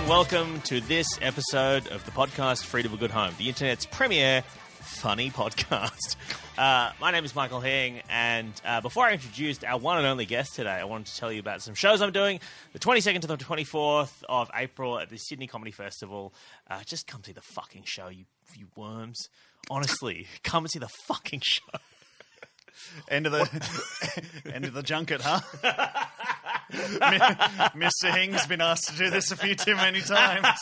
and welcome to this episode of the podcast Free to a Good Home, the internet's premier funny podcast. Uh, my name is Michael Hing, and uh, before I introduced our one and only guest today, I wanted to tell you about some shows I'm doing the 22nd to the 24th of April at the Sydney Comedy Festival. Uh, just come see the fucking show, you, you worms. Honestly, come and see the fucking show. End of the end of the junket, huh? Mr. Hing's been asked to do this a few too many times.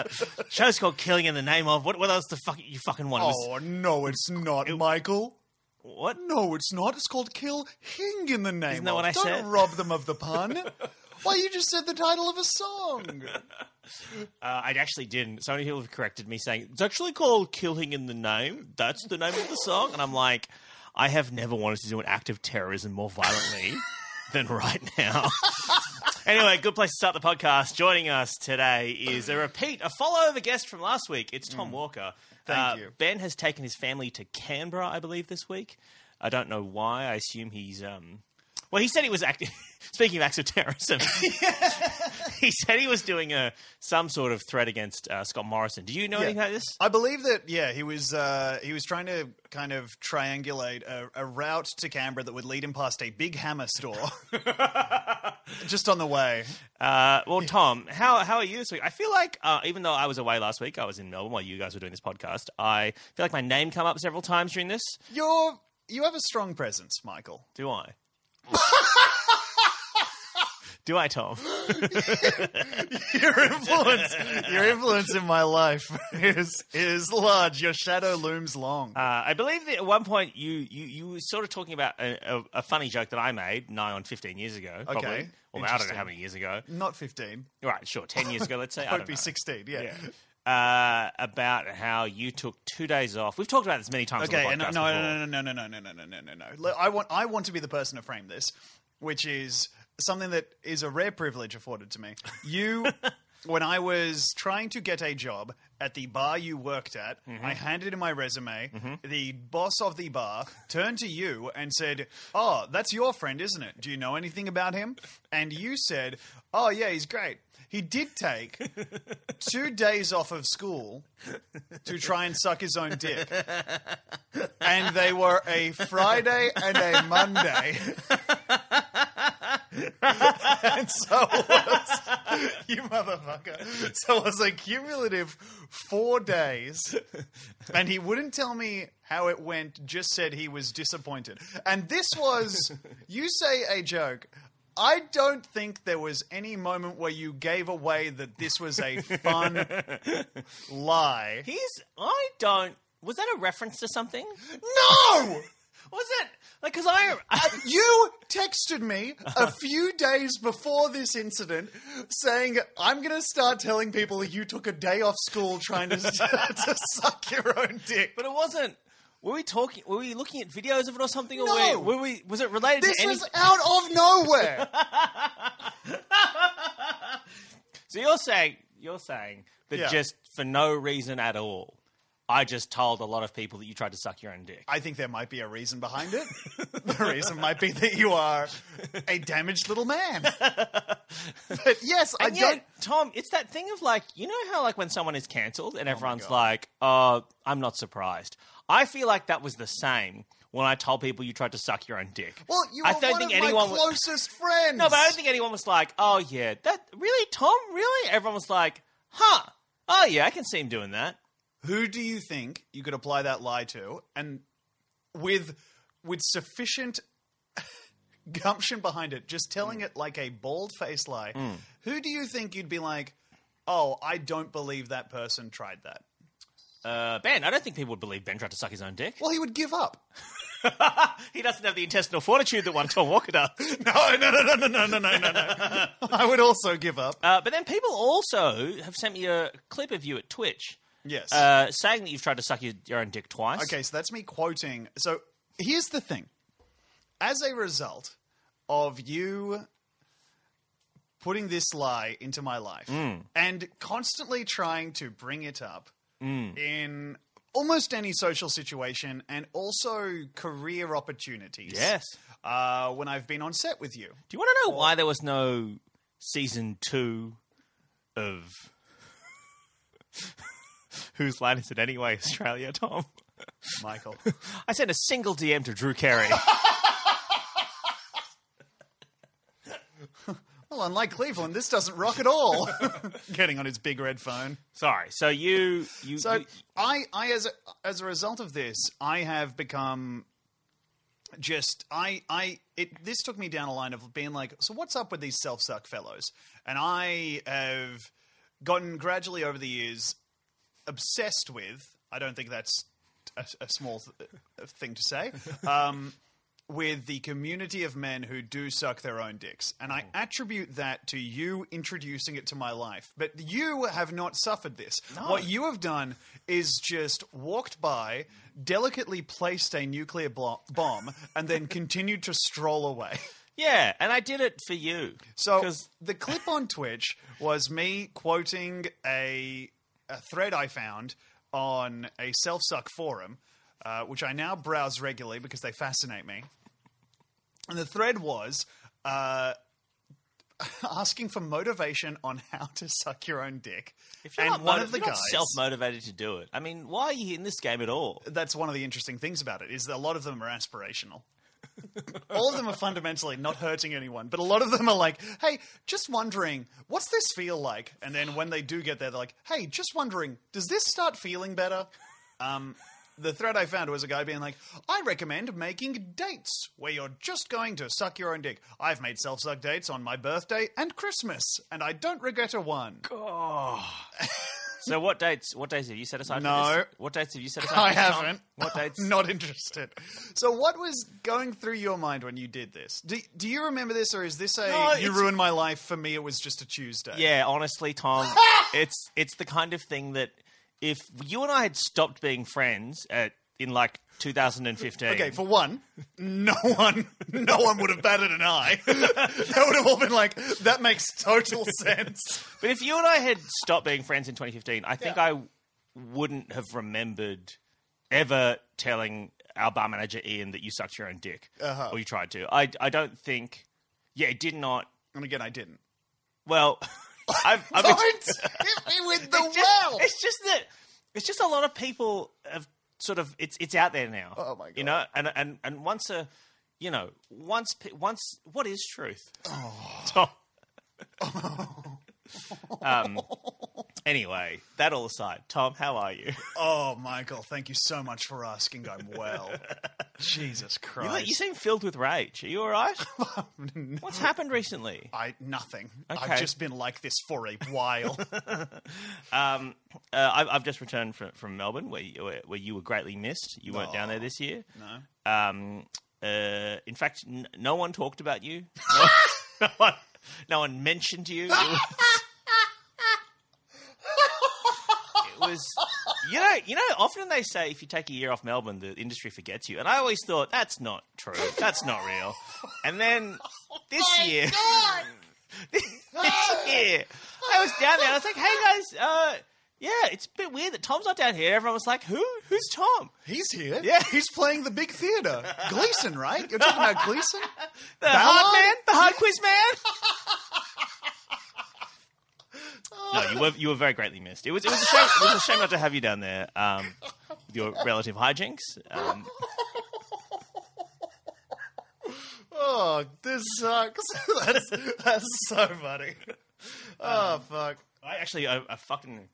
Show's called Killing in the Name of. What, what else the fuck you fucking want? It was- Oh no, it's not, Michael. what? No, it's not. It's called Kill Hing in the name. Isn't that of. what I Don't said? rob them of the pun. Why you just said the title of a song? Uh, I actually didn't. So many people have corrected me saying it's actually called "Killing in the Name." That's the name of the song, and I'm like, I have never wanted to do an act of terrorism more violently than right now. anyway, good place to start the podcast. Joining us today is a repeat, a follow of a guest from last week. It's Tom Walker. Mm. Thank Uh, you. Ben has taken his family to Canberra, I believe, this week. I don't know why. I assume he's um. Well, he said he was acting. Speaking of acts of terrorism, he said he was doing a some sort of threat against uh, Scott Morrison. Do you know anything about this? I believe that yeah, he was uh, he was trying to kind of triangulate a, a route to Canberra that would lead him past a big hammer store. Just on the way. Uh, well, Tom, how how are you this week? I feel like uh, even though I was away last week, I was in Melbourne while you guys were doing this podcast. I feel like my name come up several times during this. You're you have a strong presence, Michael. Do I? Do I, Tom? Your influence, your influence in my life is is large. Your shadow looms long. Uh, I believe that at one point you, you, you were sort of talking about a, a, a funny joke that I made nigh on 15 years ago. Probably. Okay, Well, I don't know how many years ago. Not fifteen. Right, sure. 10 years ago, let's say. I don't be know. sixteen. Yeah. Yeah. Uh, about how you took two days off. We've talked about this many times. Okay. the No, no, no, no, no, no, no, no, no, no, no, no. I want I want to be the person to frame this, which is something that is a rare privilege afforded to me. You. When I was trying to get a job at the bar you worked at, Mm-hmm. I handed in my resume. The boss of the bar turned to you and said, Oh, that's your friend, isn't it? Do you know anything about him? And you said, Oh, yeah, he's great. He did take two days off of school to try and suck his own dick. And they were a Friday and a Monday. and so was, you motherfucker. So it was a cumulative four days. And he wouldn't tell me how it went, just said he was disappointed. And this was, you say a joke. I don't think there was any moment where you gave away that this was a fun lie. He's. I don't. Was that a reference to something? No! Was it? Like, because I. Uh, you texted me a few days before this incident saying, I'm going to start telling people you took a day off school trying to, to suck your own dick. but it wasn't. Were we talking? Were we looking at videos of it or something? Or No. were, were we? Was it related This to any? was out of nowhere. So you're saying you're saying that Yeah. just for no reason at all, I just told a lot of people that you tried to suck your own dick. I think there might be a reason behind it. The reason might be that you are a damaged little man. But yes, I And don't. Tom, it's that thing of like, you know how like when someone is cancelled and oh everyone's God. like, "Oh, I'm not surprised." I feel like that was the same when I told people you tried to suck your own dick. Well, you I don't one think of anyone my would- closest friends. No, but I don't think anyone was like, "Oh yeah, that really, Tom, really." Everyone was like, "Huh? Oh yeah, I can see him doing that." Who do you think you could apply that lie to, and with with sufficient gumption behind it, just telling it like a bald faced lie? Hmm. Who do you think you'd be like? Oh, I don't believe that person tried that. Uh, ben, I don't think people would believe Ben tried to suck his own dick. Well, he would give up. he doesn't have the intestinal fortitude that one Tom Walker does. No, no, no, no, no, no, no, no, no. I would also give up. Uh, but then people also have sent me a clip of you at Twitch Yes. uh, saying that you've tried to suck your, your own dick twice. Okay, so that's me quoting. So here's the thing. As a result of you putting this lie into my life and constantly trying to bring it up in almost any social situation and also career opportunities. Yes. Uh, when I've been on set with you. Do you want to know why there was no season two of Whose line is it anyway, Australia, Tom? Michael. I sent a single DM to Drew Carey. Well, unlike Cleveland, this doesn't rock at all. Getting on his big red phone. Sorry. So you, you, So you- I, I as a, as a result of this, I have become just I I it this took me down a line of being like, so what's up with these self suck fellows? And I have gotten gradually over the years obsessed with. I don't think that's a, a small th- thing to say. Um, with the community of men who do suck their own dicks. And I mm. attribute that to you introducing it to my life. But you have not suffered this. What you have done is just walked by, delicately placed a nuclear blo- bomb, and then continued to stroll away. yeah, and I did it for you. So 'Cause- the clip on Twitch was me quoting a, a thread I found on a self suck forum, uh, which I now browse regularly because they fascinate me. And the thread was uh, asking for motivation on how to suck your own dick. if you're and not, one motiv- of the not guys, self-motivated to do it, I mean, why are you in this game at all? that's one of the interesting things about it is that a lot of them are aspirational. All of them are fundamentally not hurting anyone, but a lot of them are like, "Hey, just wondering, what's this feel like?" And then when they do get there, they're like, "Hey, just wondering, does this start feeling better?" Um, the thread I found was a guy being like, "I recommend making dates where you're just going to suck your own dick. I've made self-suck dates on my birthday and Christmas, and I don't regret a one." So what dates? What dates have you set aside? No. For this? What dates have you set aside? I this, haven't. What dates? Not interested. So, what was going through your mind when you did this? Do, do you remember this, or is this a No, you ruined my life? For me, it was just a Tuesday. Yeah, honestly, Tom, it's it's the kind of thing that if you and I had stopped being friends at in like 2015. Okay, for one, no one, no one would have batted an eye. they would have all been like, "That makes total sense." but if you and I had stopped being friends in 2015, I think Yeah. I wouldn't have remembered ever telling our bar manager Ian that you sucked your own dick Uh-huh. or you tried to. I I don't think. Yeah, it did not. And again, I didn't. Well, I've, I've Don't hit me with the it's just, well. it's just that it's just a lot of people have sort of it's it's out there now. Oh, my god! You know, and and and once a you know once once what is truth? Oh. Tom. um. Anyway, that all aside, Tom, how are you? Oh, Michael, thank you so much for asking. I'm well. Jesus You, Christ. look- you seem filled with rage. Are you all right? What's happened recently? I nothing. Okay. I've just been like this for a while. Um, uh, I've, I've just returned from, from Melbourne, where you, where, where you were greatly missed. You weren't down there this year. no. Um, uh, in fact, n- no one talked about you. No, no one, no one mentioned you. It was, you know, you know. Often they say if you take a year off Melbourne, the industry forgets you, and I always thought that's not true. That's not real. And then this year, this year, I was down there. I was like, "Hey guys, uh, yeah, it's a bit weird that Tom's not down here." Everyone was like, "Who? Who's Tom?" He's here. Yeah. He's playing the big theater. Gleeson, right? You're talking about Gleeson? The Ballard? hard man, the hard quiz man. no, you were you were very greatly missed. It was it was a shame. It was a shame not to have you down there um, with your relative hijinks. Um, Oh, this sucks. that's, that's so funny. Oh, fuck. I actually I, I fucking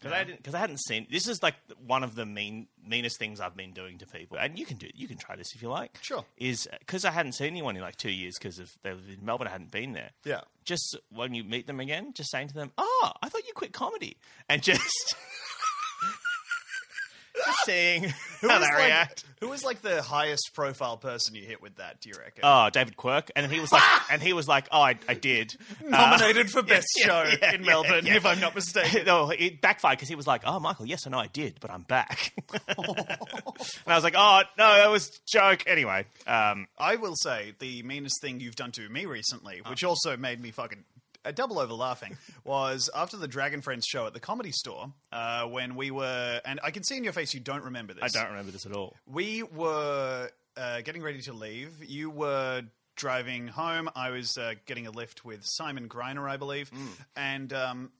because I didn't because I hadn't seen this is like one of the mean meanest things I've been doing to people, and you can do you can try this if you like. Sure. Is because I hadn't seen anyone in like two years because of they lived in Melbourne. I hadn't been there. Yeah. just when you meet them again, just saying to them, "Oh, I thought you quit comedy," and just just seeing Who how was, they like, react. who was like the highest profile person you hit with that, do you reckon? Oh, David Quirk, and he was like, and he was like, "Oh, I, I did." Nominated for Best yeah, Show yeah, in yeah, Melbourne, yeah. if I'm not mistaken. no, it backfired because he was like, "Oh, Michael, yes, I know I did, but I'm back." and I was like, "Oh no, that was a joke." Anyway, um, I will say the meanest thing you've done to me recently, which also made me fucking a double over laughing, was after the Dragon Friends show at the comedy store uh, when we were, and I can see in your face you don't remember this. I don't remember this at all. We were uh, getting ready to leave. You were driving home. I was uh, getting a lift with Simon Greiner, I believe, and um,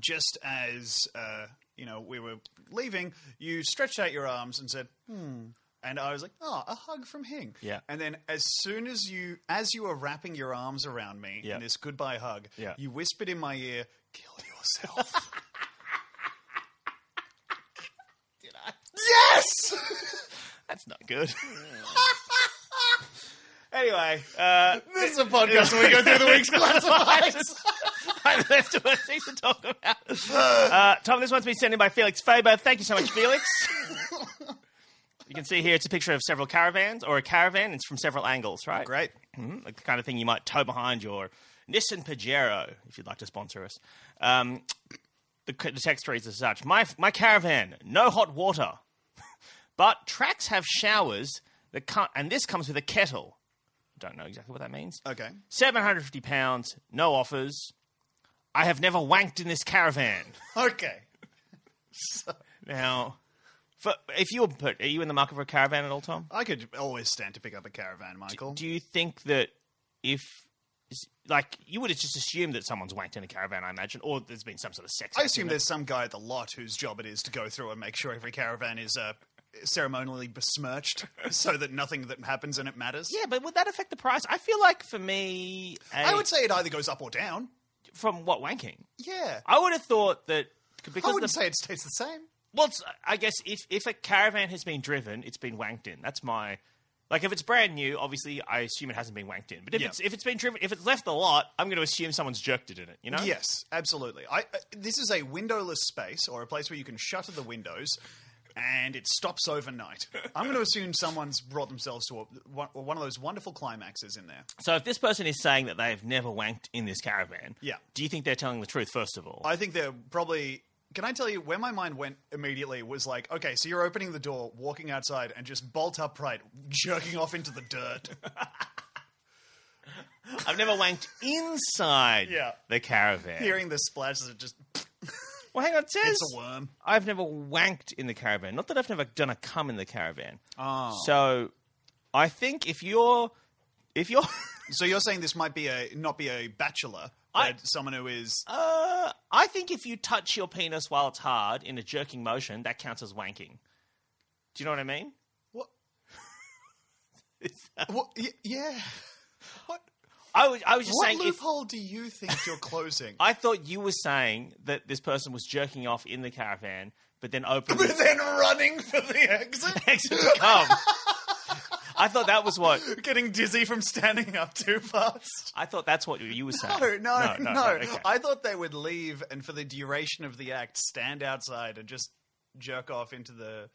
just as uh, you know we were leaving, you stretched out your arms and said, "Hmm." And I was like, "Oh, a hug from Hing." Yeah. And then as soon as you, as you were wrapping your arms around me Yeah. in this goodbye hug, Yeah. you whispered in my ear, "Kill yourself." Did I? yes. That's not good. anyway, uh, this is a podcast where we go through the week's classifieds. I left things to talk about. Uh, Tom, this one's been sent in by Felix Faber. Thank you so much, Felix. You can see here it's a picture of several caravans, or a caravan. It's from several angles, right? Great. Mhm, like the kind of thing you might tow behind your Nissan Pajero if you'd like to sponsor us. Um, the, the text reads as such: My my caravan, no hot water, but tracks have showers that come, and this comes with a kettle. Don't know exactly what that means. Okay. 750 pounds, no offers. I have never wanked in this caravan. Okay. So, Now, for, if you were put, are you in the market for a caravan at all, Tom? I could always stand to pick up a caravan, Michael. Do you think that if, like, you would have just assumed that someone's wanked in a caravan, I imagine, or there's been some sort of sex. I assume there's some guy at the lot whose job it is to go through and make sure every caravan is uh, ceremonially besmirched so that nothing that happens in it matters. Yeah, but would that affect the price? I feel like for me, a, I would say it either goes up or down. from what wanking, Yeah. I would have thought that I because wouldn't the say it stays the same. Well, it's, I guess if if a caravan has been driven, it's been wanked in. That's my like if it's brand new, obviously I assume it hasn't been wanked in. But if Yeah. it's if it's been driven, if it's left the lot, I'm going to assume someone's jerked it in it. You know? Yes, absolutely. I, uh, this is a windowless space or a place where you can shutter the windows and it stops overnight. I'm going to assume someone's brought themselves to a, one, of those wonderful climaxes in there. So if this person is saying that they have never wanked in this caravan, Yeah. do you think they're telling the truth? First of all, I think they're probably. Can I tell you where my mind went immediately was like, okay, so you're opening the door, walking outside, and just bolt upright, jerking off into the dirt. I've never wanked inside Yeah. the caravan. Hearing the splashes, it just well, hang on, it says it's a worm. I've never wanked in the caravan. Not that I've never done a cum in the caravan. Oh. So I think if you're if you're So you're saying this might be a not be a bachelor, I- someone who is Uh, I think if you touch your penis while it's hard in a jerking motion, that counts as wanking. Do you know what I mean? what? what y- yeah. What? I was, I was just What saying. If, loophole do you think you're closing? I thought you were saying that this person was jerking off in the caravan, but then opened but the then running for the exit, exit to come. I thought that was what. getting dizzy from standing up too fast. I thought that's what you were saying. No, no, no. okay. I thought they would leave and for the duration of the act stand outside and just jerk off into the.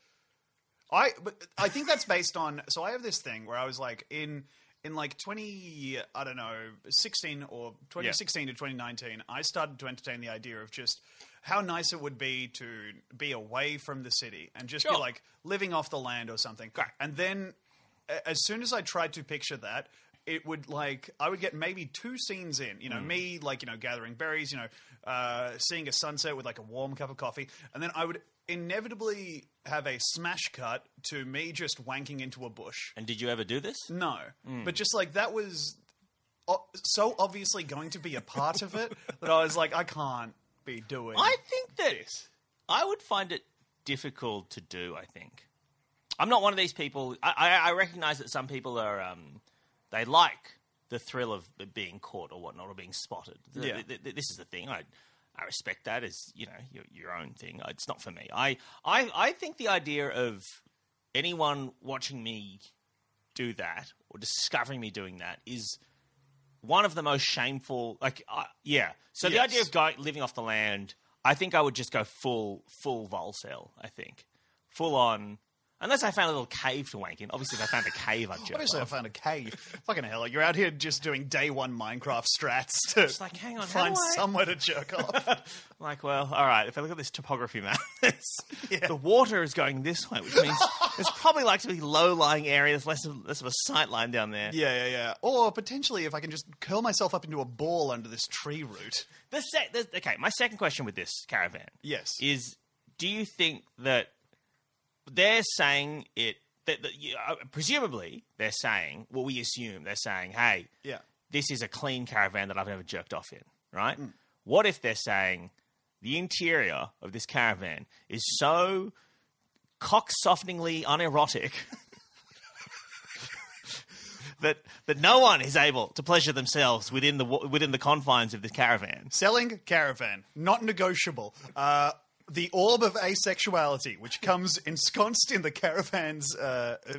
I but I think that's based on. So I have this thing where I was like in in like twenty I don't know sixteen or twenty sixteen to twenty nineteen. I started to entertain the idea of just how nice it would be to be away from the city and just be Sure. like living off the land or something. And then as soon as I tried to picture that, it would like I would get maybe two scenes in. You know, Hmm. me like you know gathering berries, you know, uh, seeing a sunset with like a warm cup of coffee, and then I would inevitably have a smash cut to me just wanking into a bush. And did you ever do this? No, Hmm. but just like that was o- so obviously going to be a part of it that I was like, I can't be doing. I think that I would find it difficult to do. I think I'm not one of these people. I, I, I recognize that some people are um, they like the thrill of being caught or whatnot or being spotted. Th- Yeah. th- th- this is the thing. I I respect that as you know your, your own thing. It's not for me. I, I I think the idea of anyone watching me do that or discovering me doing that is one of the most shameful. Like, uh, yeah. So the idea of going living off the land, I think I would just go full full Volcel. I think full on. Unless I found a little cave to wank in. Obviously, if I found a cave, I'd jerk Obviously, I off. found a cave. Fucking hell, you're out here just doing day one Minecraft strats to like, hang on, how find do I- somewhere to jerk off. Like, well, all right. If I look at this topography map, it's- the water is going this way, which means there's probably like to be low-lying areas, less of less of a sight line down there. yeah, yeah, yeah. Or potentially, if I can just curl myself up into a ball under this tree root. The sec- the, okay, my second question with this caravan Yes. is: Do you think that they're saying it? That, that you, uh, presumably they're saying, well, we assume they're saying, hey, Yeah. this is a clean caravan that I've never jerked off in, right? What if they're saying the interior of this caravan is so cock softeningly unerotic that that no one is able to pleasure themselves within the within the confines of this caravan. Selling caravan, not negotiable. Uh, the orb of asexuality, which comes ensconced in the caravan's uh, uh,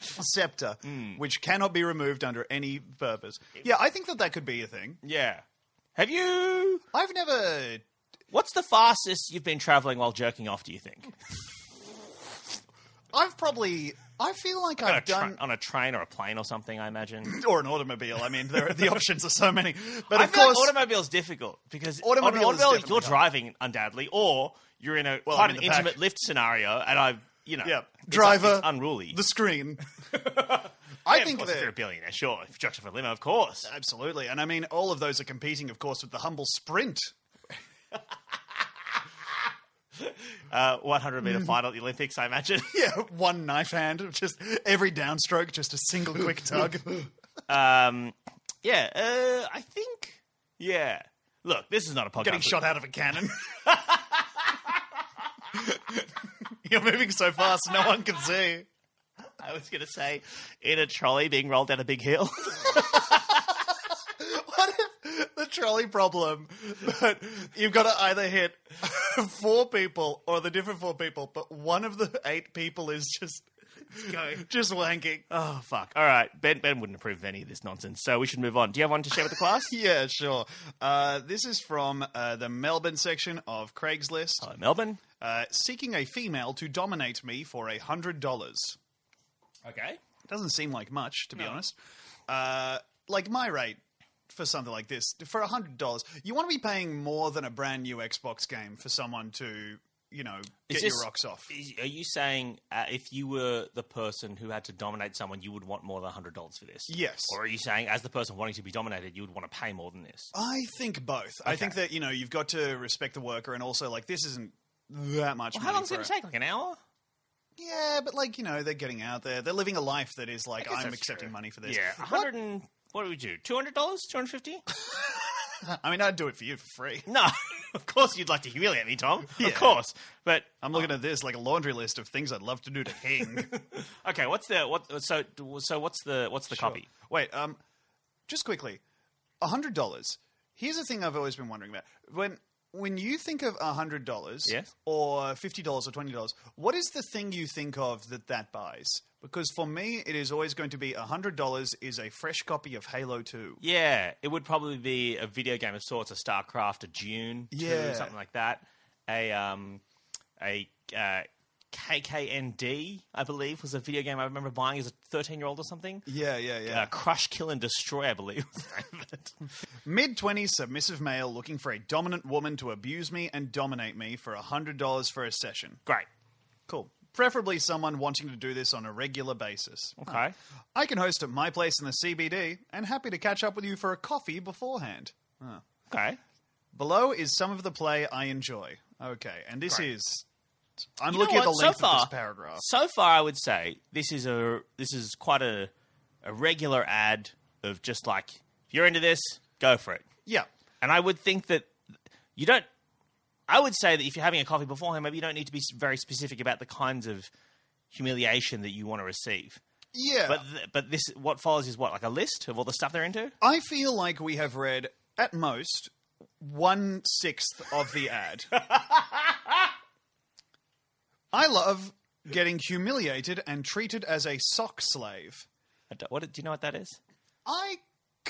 scepter, which cannot be removed under any purpose. Yeah, I think that that could be a thing. Yeah. Have you? I've never. What's the fastest you've been traveling while jerking off? Do you think? I've probably. I feel like I've done. on a train or a plane or something, I imagine. Or an automobile. I mean, there, the options are so many. But I of course, like is difficult because Automobile automobile you're driving undoubtedly, or you're in a Well, quite I'm an intimate lift scenario, and I've you know, yeah, driver, it's unruly. the screen. I Yeah, think course, if that you're a billionaire, sure. If you jerked off a limo, of course. absolutely, and I mean, all of those are competing, of course, with the humble sprint. Uh, 100 meter final at the Olympics, I imagine. Yeah, one knife hand, just every downstroke, just a single quick tug. um, yeah, uh, I think. Yeah. Look, this is not a podcast. Getting shot out of a cannon. You're moving so fast, no one can see. I was going to say in a trolley being rolled down a big hill. The trolley problem, but you've got to either hit four people or the different four people, but one of the eight people is just going just wanking. oh fuck! All right, Ben. Ben wouldn't approve of any of this nonsense, so we should move on. Do you have one to share with the class? Yeah, sure. Uh, this is from uh, the Melbourne section of Craigslist. Hello, Melbourne. Uh, seeking a female to dominate me for a hundred dollars. Okay. Doesn't seem like much, to be No. honest. Uh, like my rate for something like this, for a hundred dollars, you want to be paying more than a brand new Xbox game for someone to, you know, get Is your rocks off. Are you saying uh, if you were the person who had to dominate someone, you would want more than hundred dollars for this? Yes. Or are you saying, as the person wanting to be dominated, you would want to pay more than this? I think both. I think that you know you've got to respect the worker, and also like this isn't that much. Well, how long is it going to take? Like an hour? Yeah, but like you know, they're getting out there. They're living a life that is like I'm accepting true. money for this. Yeah, a hundred and what do we do? Two hundred dollars? Two hundred fifty? I mean, I'd do it for you for free. No, of course you'd like to humiliate me, Tom. Yeah. Of course, but I'm looking at this like a laundry list of things I'd love to do to Hing. okay. What's the what? So so what's the what's the copy? Wait, um, just quickly, a hundred dollars. Here's the thing I've always been wondering about when when you think of a hundred dollars, Yes. or fifty dollars or twenty dollars. What is the thing you think of that that buys? Because for me, it is always going to be a hundred dollars is a fresh copy of Halo Two. Yeah, it would probably be a video game of sorts, a StarCraft, a Dune, 2, Yeah. something like that. A um, a uh, KKND, I believe, was a video game I remember buying as a thirteen-year-old or something. Yeah, yeah, yeah. Uh, Crush, Kill, and Destroy, I believe. was the name of it. Mid 20s submissive male looking for a dominant woman to abuse me and dominate me for $100 for a session. Great. Cool. Preferably someone wanting to do this on a regular basis. Okay. I can host at my place in the CBD and happy to catch up with you for a coffee beforehand. Okay. Below is some of the play I enjoy. Okay, and this Great. is. I'm You looking at the what? So length of this paragraph. So far, I would say this is a this is quite a a regular ad of just like if you're into this, go for it. Yeah. And I would think that you don't. I would say that if you're having a coffee beforehand, maybe you don't need to be very specific about the kinds of humiliation that you want to receive. Yeah. But th- but this what follows is what like a list of all the stuff they're into. I feel like we have read, at most, one sixth of the ad. I love getting humiliated and treated as a sock slave. What do you know what that is? I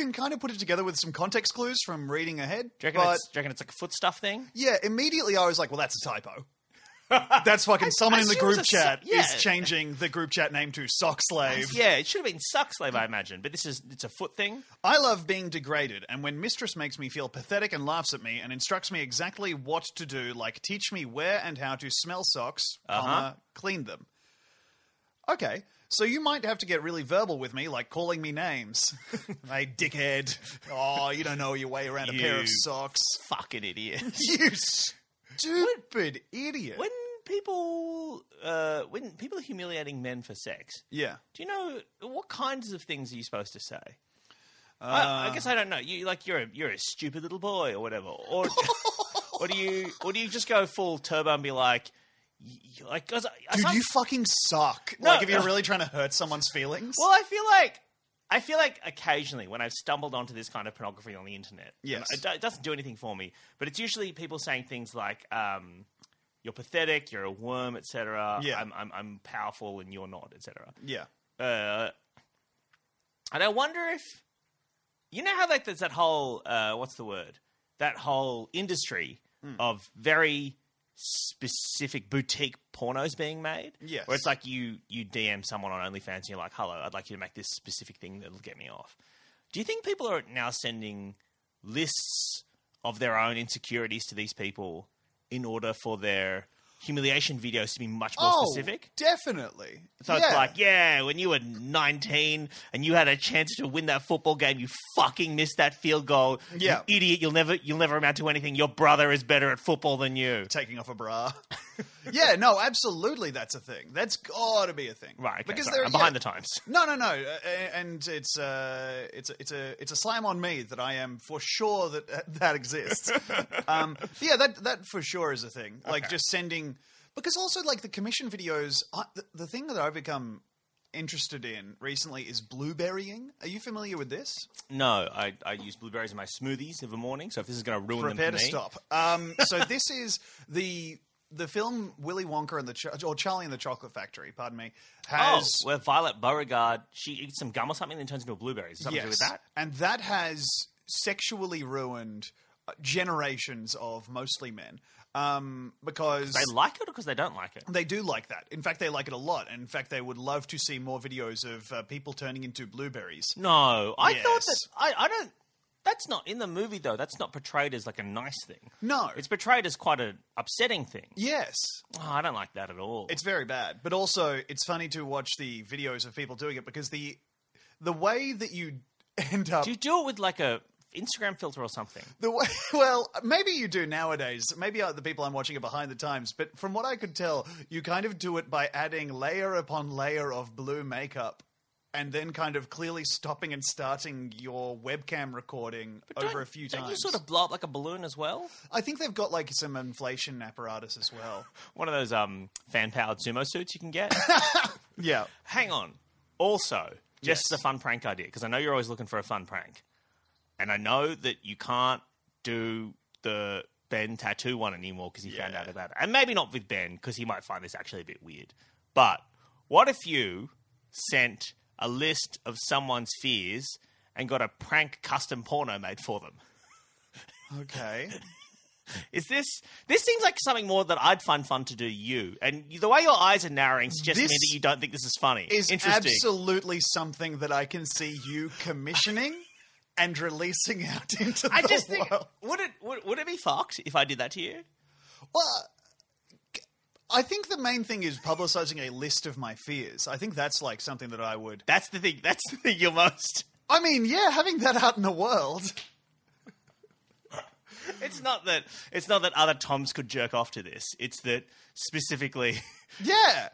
can kind of put it together with some context clues from reading ahead. Do you reckon, but it's, do you reckon it's like a foot stuff thing? yeah, immediately I was like, well, that's a typo. That's fucking someone in the assume it's group a chat yeah. is changing the group chat name to sock slave. Yeah, it should have been suck slave, I imagine. But this is it's a foot thing. I love being degraded, and when mistress makes me feel pathetic and laughs at me and instructs me exactly what to do, like teach me where and how to smell socks, Uh-huh. comma, clean them. Okay, so you might have to get really verbal with me, like calling me names. hey, dickhead. Oh, you don't know your way around a pair of socks. Fucking idiot. You stupid idiot. when people uh, when people are humiliating men for sex, Yeah. do you know what kinds of things are you supposed to say? Uh, I, I guess I don't know. You like you're a, you're a stupid little boy or whatever, or or do you, or do you just go full turbo and be like, like, 'cause I- Dude, you fucking suck. No, like if you're really trying to hurt someone's feelings. Well, I feel like I feel like occasionally when I've stumbled onto this kind of pornography on the internet, Yes. it, it doesn't do anything for me. But it's usually people saying things like, um, "You're pathetic," "You're a worm," etc. Yeah. I'm, I'm I'm powerful and you're not, etc. yeah. Uh, and I wonder if you know how like there's that whole uh, what's the word? That whole industry Hmm. of very specific boutique pornos being made. Yes. Where it's like you you DM someone on OnlyFans and you're like, "Hello, I'd like you to make this specific thing that'll get me off." Do you think people are now sending lists of their own insecurities to these people in order for their humiliation videos to be much more Oh, specific? definitely. So yeah. it's like, yeah, when you were 19 and you had a chance to win that football game, you fucking missed that field goal. You Yeah. idiot, you'll never you'll never amount to anything. Your brother is better at football than you. taking off a bra. yeah, no, absolutely, that's a thing. That's got to be a thing, Right, okay, Because sorry, they're I'm behind yeah. the times. No, no, no, uh, and it's uh, it's a, it's a it's a slam on me that I am for sure that uh, that exists. um, yeah, that that for sure is a thing. Like Okay. just sending because also like the commission videos. I, the, the thing that I've become interested in recently is blueberrying. Are you familiar with this? No, I, I use blueberries in my smoothies every morning, so if this is going to ruin Prepare them to me. stop. Um, so this is the the film Willy Wonka and the Ch- or Charlie and the Chocolate Factory. Pardon me. Oh, Has where Violet Beauregarde, she eats some gum or something, then turns into a blueberry. Something to do with that? And that has sexually ruined uh, generations of mostly men. Um, because They like it or because they don't like it? they do like that. In fact, they like it a lot. And in fact, they would love to see more videos of uh, people turning into blueberries. No, I thought that I, I don't. That's not in the movie though. That's not portrayed as like a nice thing. No. It's portrayed as quite an upsetting thing. Yes. Oh, I don't like that at all. It's very bad. But also, it's funny to watch the videos of people doing it because the the way that you end up do you do it with like a Instagram filter or something? The way, well, maybe you do nowadays. Maybe the people I'm watching are behind the times. But from what I could tell, you kind of do it by adding layer upon layer of blue makeup, and then kind of clearly stopping and starting your webcam recording over a few don't times. you sort of blow up like a balloon as well? I think they've got like some inflation apparatus as well. One of those um, fan powered sumo suits you can get. yeah. Hang on. Also, just Yes. as a fun prank idea, because I know you're always looking for a fun prank, and I know that you can't do the Ben tattoo one anymore because he found out about it, and maybe not with Ben because he might find this actually a bit weird. But what if you sent a list of someone's fears and got a prank custom porno made for them? Okay. Is this this seems like something more that I'd find fun to do you? And the way your eyes are narrowing suggests to me that you don't think this is funny. Is Interesting. absolutely something that I can see you commissioning and releasing out into I the just think world. would it would, would it be fucked if I did that to you? Well, I think the main thing is publicizing a list of my fears. I think that's like something that I would. That's the thing. That's the thing you're most. I mean, yeah, having that out in the world. It's not that it's not that other Toms could jerk off to this. It's that specifically. Yeah.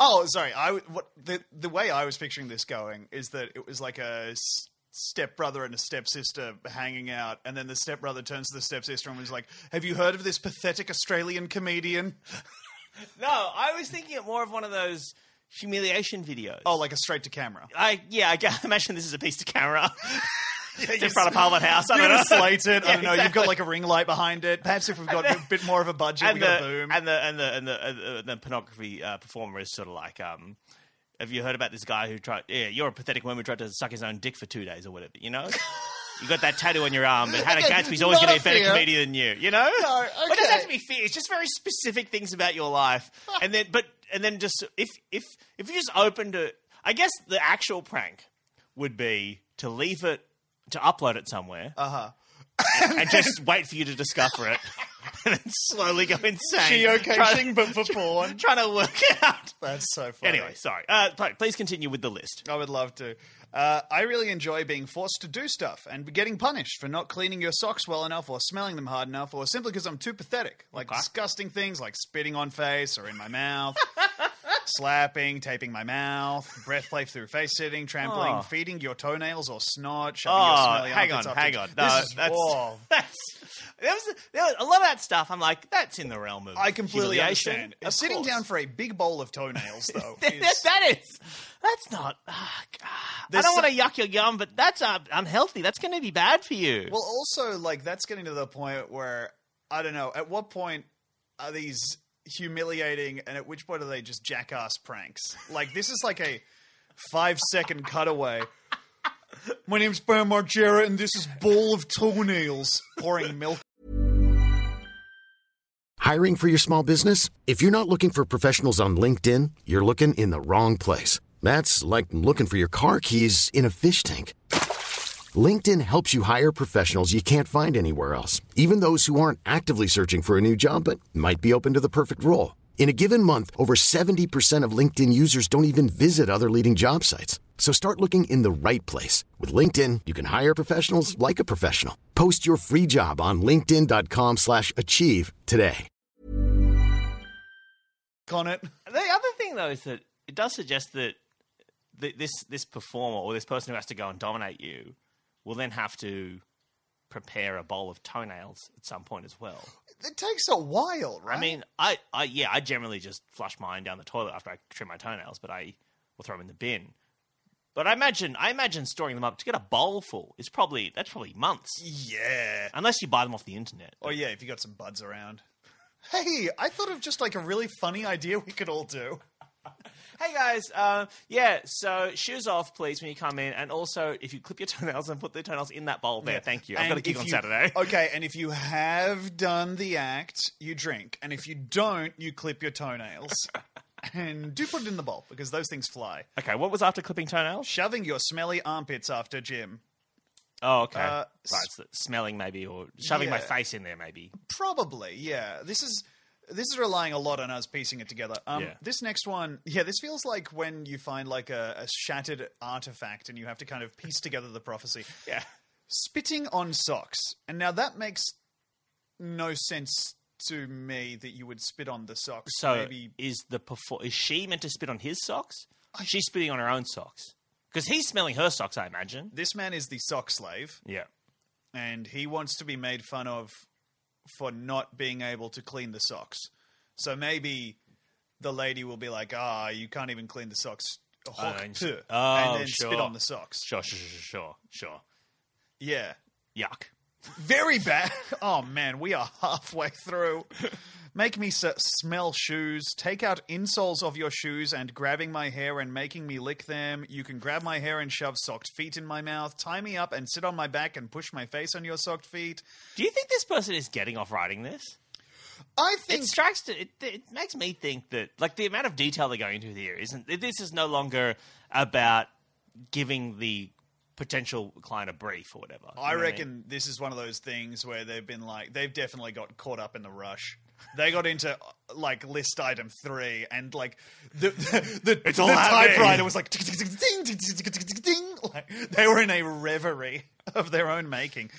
Oh, sorry. I what the the way I was picturing this going is that it was like a s- stepbrother and a stepsister hanging out, and then the stepbrother turns to the stepsister and was like, "Have you heard of this pathetic Australian comedian?" No, I was thinking it more of one of those humiliation videos. Oh, like a straight to camera. I yeah, I imagine this is a piece of camera. it's in front of Parliament House. I don't know. slate it. I Yeah, don't know. You've exactly. got like a ring light behind it. Perhaps if we've got a bit more of a budget, and we got the, a boom. and the and the and the and the, the pornography uh, performer is sort of like, um, have you heard about this guy who tried? Yeah, you're a pathetic woman who tried to suck his own dick for two days or whatever. You know, you got that tattoo on your arm, but Hannah Okay, Gadsby's always going to be a better fear. comedian than you. You know, No, But it doesn't have to be fear. It's just very specific things about your life, and then but and then just if if if you just open to, I guess the actual prank would be to leave it to upload it somewhere uh huh. and just wait for you to discover it. And then slowly go insane. Geocaching, but for porn. trying to work out. That's so funny. Anyway, sorry. Uh, please continue with the list. I would love to. Uh, I really enjoy being forced to do stuff and getting punished for not cleaning your socks well enough or smelling them hard enough or simply because I'm too pathetic. Like Okay. disgusting things like spitting on face or in my mouth. slapping, taping my mouth, breath play through face sitting, trampling, Oh. feeding your toenails or snot, shoving your Oh, smelly hang on, armpits up hang to- on. This No, is- that's, whoa. that's there was, there was a lot of that stuff. I'm like, that's in the realm of I completely humiliation. understand. Of Sitting course. down for a big bowl of toenails, though, that, is, that is that's not. ah, God. I There's don't want to yuck your yum, but that's uh, unhealthy. That's going to be bad for you. well, also like that's getting to the point where I don't know. At what point are these humiliating, and at which point are they just jackass pranks? Like this is like a five second cutaway. My name's Bam Margera, and this is bowl of toenails pouring milk Hiring for your small business? If you're not looking for professionals on LinkedIn, you're looking in the wrong place. That's like looking for your car keys in a fish tank. LinkedIn helps you hire professionals you can't find anywhere else, even those who aren't actively searching for a new job but might be open to the perfect role. In a given month, over 70% of LinkedIn users don't even visit other leading job sites. So start looking in the right place. With LinkedIn, you can hire professionals like a professional. Post your free job on linkedin.com slash achieve today. on it. the other thing, though, is that it does suggest that this this performer or this person who has to go and dominate you will then have to prepare a bowl of toenails at some point as well. It takes a while, right? I mean, I, I yeah, I generally just flush mine down the toilet after I trim my toenails, but I will throw them in the bin. But I imagine, I imagine storing them up to get a bowl full is probably that's probably months, yeah. unless you buy them off the internet. Oh yeah, if you got some buds around. Hey, I thought of just like a really funny idea we could all do. Hey guys, uh, yeah. So shoes off, please, when you come in, and also if you clip your toenails and put the toenails in that bowl there, thank you. I've And got a gig on you- Saturday. Okay, and if you have done the act, you drink, and if you don't, you clip your toenails. and do put it in the bowl because those things fly. Okay, what was after clipping toenails? Shoving your smelly armpits after gym. Oh, okay. Uh, right, so smelling maybe, or shoving my face in there maybe. Probably, yeah. This is this is relying a lot on us piecing it together. Um, Yeah. This next one, yeah, this feels like when you find like a, a shattered artifact and you have to kind of piece together the prophecy. Yeah. Spitting on socks, and now that makes no sense to me that you would spit on the socks. So maybe is the perfor- is she meant to spit on his socks? She's spitting on her own socks because he's smelling her socks. I imagine. this man is the sock slave, Yeah. and he wants to be made fun of for not being able to clean the socks. So maybe the lady will be like, "Ah, you can't even clean the socks." And- tuh," oh, and then spit on the socks. Sure, sure, sure, sure, sure. Yeah, Yuck. very bad. Oh man, we are halfway through. Make me s- smell shoes. Take out insoles of your shoes and grabbing my hair and making me lick them. You can grab my hair and shove socked feet in my mouth. Tie me up and sit on my back and push my face on your socked feet. Do you think this person is getting off writing this? I think It strikes to, it, it makes me think that like the amount of detail they're going into here isn't this is no longer about giving the potential client a brief or whatever. I reckon mean? this is one of those things where they've been like, they've definitely got caught up in the rush. They got into like list item three, and like the the, the, It's the all happening. typewriter was like ding, ding, ding, ding, ding, ding, ding, ding. like they were in a reverie of their own making.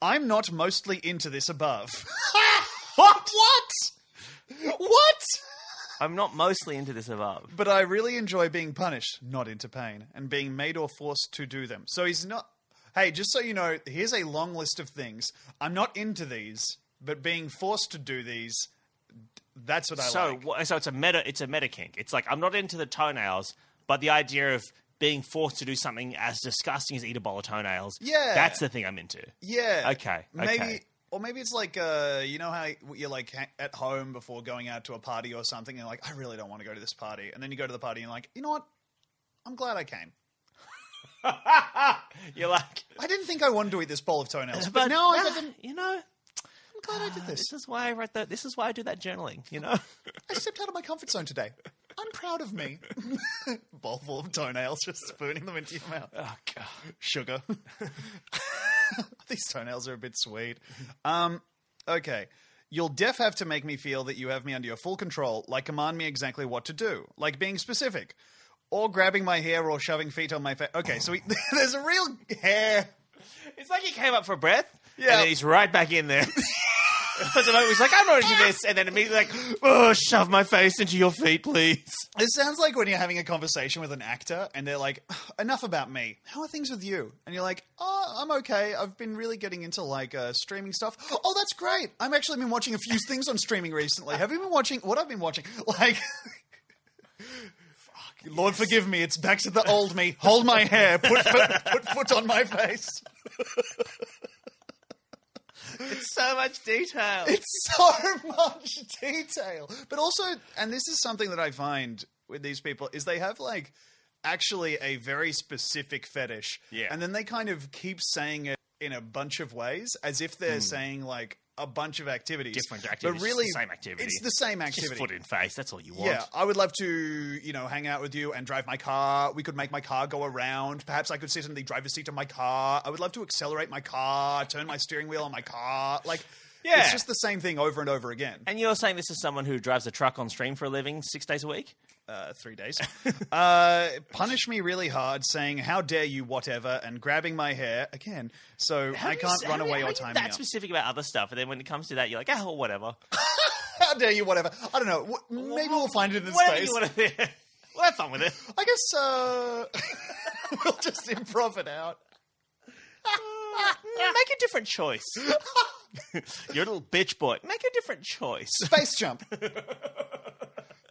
I'm not mostly into this above. What? what? What? I'm not mostly into this above. But I really enjoy being punished, not into pain, and being made or forced to do them. So he's not. Hey, just so you know, here's a long list of things. I'm not into these, but being forced to do these, that's what I so like. so it's a meta it's a meta kink. It's like I'm not into the toenails, but the idea of being forced to do something as disgusting as eat a bowl of toenails. Yeah. that's the thing I'm into. Yeah. Okay, Maybe. okay. Or maybe it's like, uh, you know how you're like at home before going out to a party or something, and you're like, I really don't want to go to this party. And then you go to the party and you're like, you know what? I'm glad I came. You're like, I didn't think I wanted to eat this bowl of toenails, but, but now I nah, didn't. you know, I'm glad I did this. this is why I write that. This is why I do that journaling. You know. I stepped out of my comfort zone today. I'm proud of me. Bowl full of toenails, just spooning them into your mouth. oh god. Sugar. These toenails are a bit sweet. Um, okay. You'll def have to make me feel that you have me under your full control, like command me exactly what to do, like being specific, or grabbing my hair or shoving feet on my face. Okay, so we, there's a real hair. It's like he came up for breath. Yeah. and then he's right back in there. Moment he's like, I'm not into this, and then immediately like, oh, shove my face into your feet, please. This sounds like when you're having a conversation with an actor and they're like, enough about me. How are things with you? And you're like, oh, I'm okay. I've been really getting into like uh, streaming stuff. Oh, that's great. I've actually been watching a few things on streaming recently. Have you been watching what I've been watching? Like, Fuck, Lord forgive me. It's back to the old me. Hold my hair. Put foot, put foot on my face. It's so much detail. It's so much detail. But also, and this is something that I find with these people is they have like actually a very specific fetish. Yeah. And then they kind of keep saying it in a bunch of ways as if they're hmm. saying like a bunch of activities. Different activities, But really it's the same activity. It's the same Just activity. foot in face. That's all you want. Yeah, I would love to, you know, hang out with you and drive my car. We could make my car go around. Perhaps I could sit in the driver's seat of my car. I would love to accelerate my car, turn my steering wheel on my car. Like, Yeah. it's just the same thing over and over again. And you're saying this is someone who drives a truck on stream for a living six days a week? uh, three days. uh, punish me really hard, saying "How dare you?" whatever, and grabbing my hair again, so How I do you can't run away how or are you time me that up. specific about other stuff, and then when it comes to that, you're like, oh, whatever. How dare you? Whatever. I don't know. W- Maybe we'll find it in Whatever space. you want to. we'll have fun with it. I guess uh, we'll just improv it out. Make a different choice. You're a little bitch boy. Make a different choice. Space jump.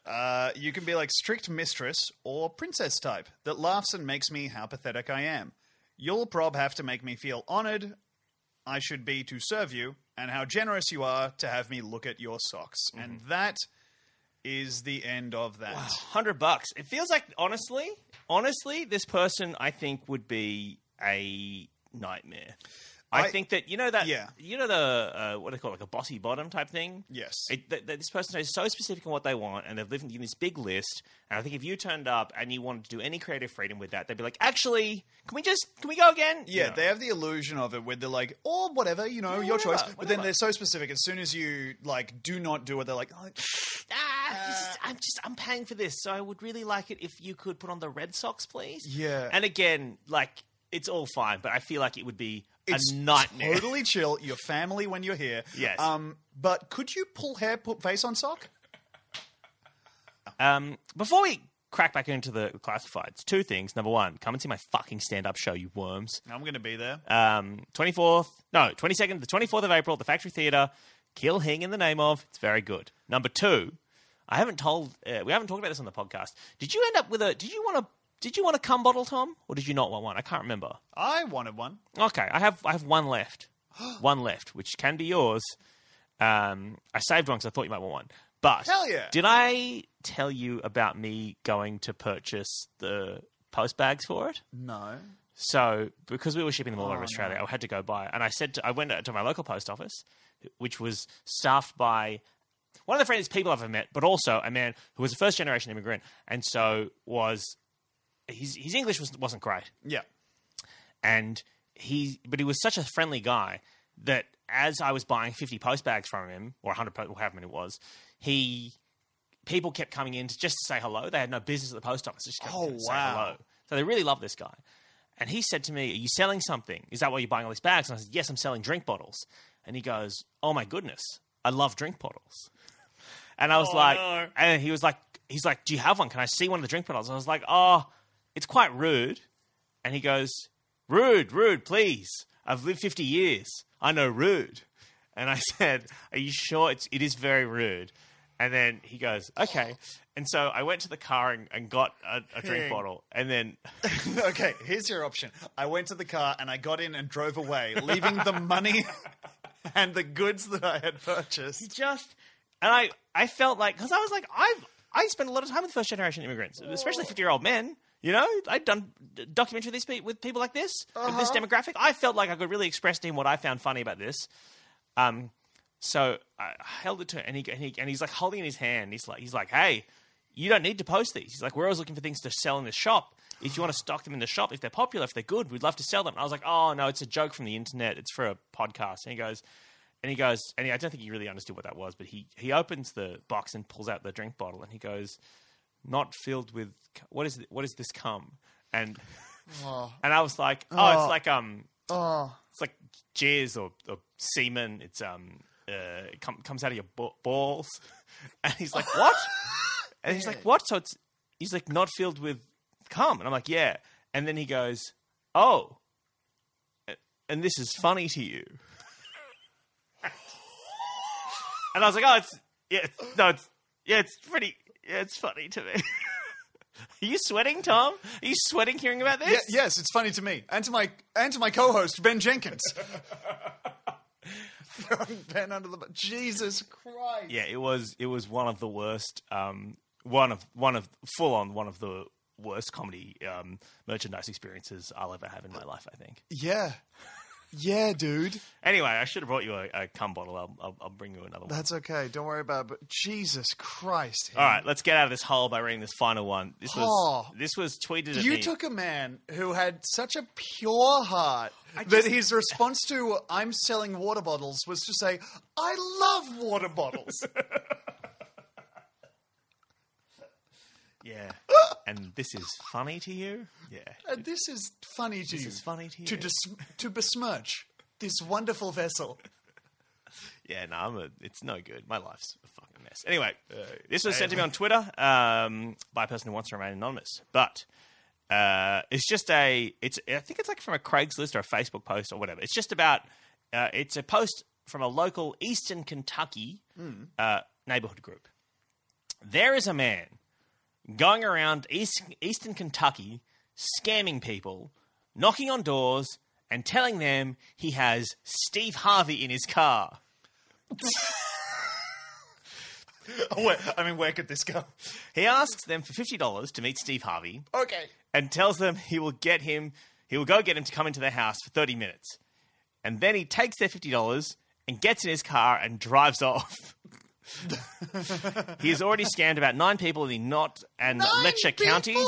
Uh, you can be like strict mistress or princess type that laughs and makes me how pathetic I am. You'll prob have to make me feel honored I should be to serve you, and how generous you are to have me look at your socks. And that is the end of that. Hundred bucks. It feels like honestly, honestly, this person I think would be a nightmare. I, I- think that you know that Yeah. you know the uh, what they call it, like a bossy bottom type thing. Yes. It, that, that this person is so specific on what they want, and they've lived in this big list. And I think if you turned up and you wanted to do any creative freedom with that, they'd be like, "Actually, can we just can we go again?" Yeah, You know. they have the illusion of it where they're like, or whatever, you know, Yeah, your whatever, choice. But then they're so specific. As soon as you like do not do it, they're like, oh, ah, this is- I'm just I'm paying for this, so I would really like it if you could put on the Red Sox, please. Yeah. And again, like it's all fine, but I feel like it would be it's a nightmare. totally chill. Your family when you're here. Yes. Um, but could you pull hair, put face on sock? Um, before we crack back into the classifieds, two things. Number one, come and see my fucking stand-up show, you worms. I'm going to be there. Um, 24th, no, 22nd, the 24th of April, at the Factory Theatre. Kill Hing in the name of. It's very good. Number two, I haven't told, uh, we haven't talked about this on the podcast. Did you end up with a? Did you want a? Did you want a cum bottle, Tom, or did you not want one? I can't remember. I wanted one. Okay, I have I have one left, one left, which can be yours. Um, I saved one because I thought you might want one. But Hell yeah. did I tell you about me going to purchase the post bags for it? No. So because we were shipping them all over Oh, Australia, I had to go buy. it, And I said to, I went to my local post office, which was staffed by one of the friendliest people I've ever met, but also a man who was a first generation immigrant, and so was his his English was wasn't great Yeah. and he but he was such a friendly guy that as I was buying 50 post bags from him or 100 po- or however many it was he people kept coming in to just to say hello they had no business at the post office just kept Oh, wow. hello so they really love this guy and he said to me are you selling something is that why you're buying all these bags and I said yes I'm selling drink bottles and he goes oh my goodness I love drink bottles and I was Oh, like, no. and he was like, he's like, do you have one? Can I see one of the drink bottles? I was like, oh, it's quite rude. And he goes, rude, rude, please. I've lived 50 years. I know rude. And I said, are you sure? It's, it is very rude. And then he goes, okay. And so I went to the car and, and got a, a drink bottle. And then, okay, here's your option. I went to the car and I got in and drove away, leaving the money and the goods that I had purchased. just, and I, I felt like, because I was like, I've, I spent a lot of time with first generation immigrants, especially 50 year old men. You know, I'd done documentary pe- with people like this, with this demographic. I felt like I could really express to him what I found funny about this. Um, so I held it to him, and he, and he and he's like holding in his hand. He's like, he's like, hey, you don't need to post these. He's like, we're always looking for things to sell in the shop. If you want to stock them in the shop, if they're popular, if they're good, we'd love to sell them. And I was like, oh no, it's a joke from the internet. It's for a podcast. And he goes, and he goes, and he, I don't think he really understood what that was, but he he opens the box and pulls out the drink bottle, and he goes, not filled with what is it, what is this cum? And and I was like, oh, it's like um, Oh, it's like jizz or, or semen. It's um, uh, it com- comes out of your ba- balls, and he's like, what? and he's like, what? So it's he's like not filled with cum, and I'm like, yeah. And then he goes, oh, and this is funny to you. and I was like, oh, it's yeah, it's, no, it's yeah, it's pretty, yeah, it's funny to me. Are you sweating, Tom? Are you sweating hearing about this? Ye- yes, it's funny to me and to my and to my co-host Ben Jenkins. Throwing Ben under the Jesus Christ. Yeah, it was it was one of the worst um one of one of full on one of the worst comedy um merchandise experiences I'll ever have in my life, I think. Yeah, yeah, dude. Anyway, I should have brought you a, a cum bottle. I'll, I'll I'll bring you another one. That's okay. Don't worry about it. But Jesus Christ. All right, let's get out of this hole by reading this final one. This was Oh. this was tweeted at You me. took a man who had such a pure heart that his response to "I'm selling water bottles" was to say, "I love water bottles." yeah, and this is funny to you. Yeah, and this is funny to this you. This is funny to you. to dis- to besmirch this wonderful vessel. Yeah, no, I'm a, it's no good. My life's a fucking mess. Anyway, this was sent to me on Twitter um, by a person who wants to remain anonymous. But uh, it's just a, it's I think it's like from a Craigslist or a Facebook post or whatever. It's just about, uh, it's a post from a local Eastern Kentucky uh, neighborhood group. There is a man going around East, Eastern Kentucky scamming people, knocking on doors, and telling them he has Steve Harvey in his car. Where, I mean, where could this go? He asks them for fifty dollars to meet Steve Harvey, Okay. and tells them he will get him. He will go get him to come into their house for thirty minutes, and then he takes their fifty dollars and gets in his car and drives off. he has already scammed about nine people in the Knott and Nine Letcher people? counties.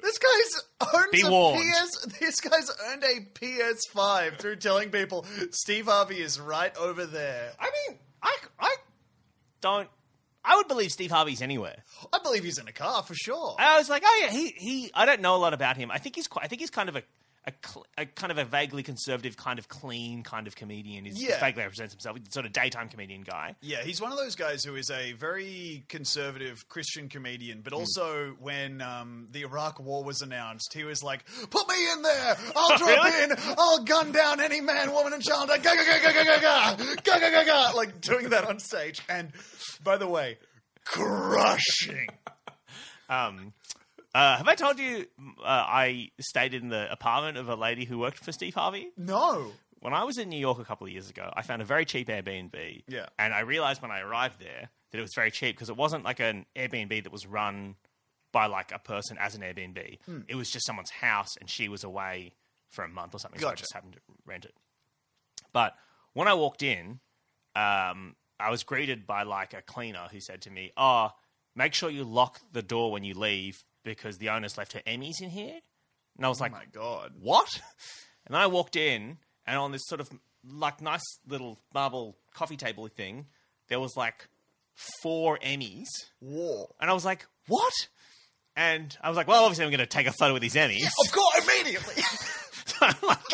This guy's earned Be warned. PS. This guy's earned a PS5 through telling people Steve Harvey is right over there. I mean, I, I don't. I would believe Steve Harvey's anywhere. I believe he's in a car for sure. I was like, oh yeah, he he. I don't know a lot about him. I think he's quite. I think he's kind of a. A, cl- a kind of a vaguely conservative, kind of clean, kind of comedian. He's Yeah. vaguely represents himself. Sort of daytime comedian guy. Yeah, he's one of those guys who is a very conservative Christian comedian, but also when um, the Iraq War was announced, he was like, "Put me in there! I'll drop Really? in! I'll gun down any man, woman, and child!" Ga ga ga ga ga ga ga ga ga ga ga, like doing that on stage. And by the way, crushing. Um, uh, have I told you uh, I stayed in the apartment of a lady who worked for Steve Harvey? No, When I was in New York a couple of years ago, I found a very cheap Airbnb. Yeah. And I realized when I arrived there that it was very cheap because it wasn't like an Airbnb that was run by like a person as an Airbnb. Hmm. It was just someone's house and she was away for a month or something. So I just happened to rent it. But when I walked in, um, I was greeted by like a cleaner who said to me, "Oh, make sure you lock the door when you leave because the owner's left her Emmys in here." And I was oh like, my God. "What?" And I walked in, and on this sort of like nice little marble coffee table thing, there was like four Emmys, War. and I was like, "What?" And I was like, "Well, obviously, I'm going to take a photo with these Emmys." Of course, immediately. I'm like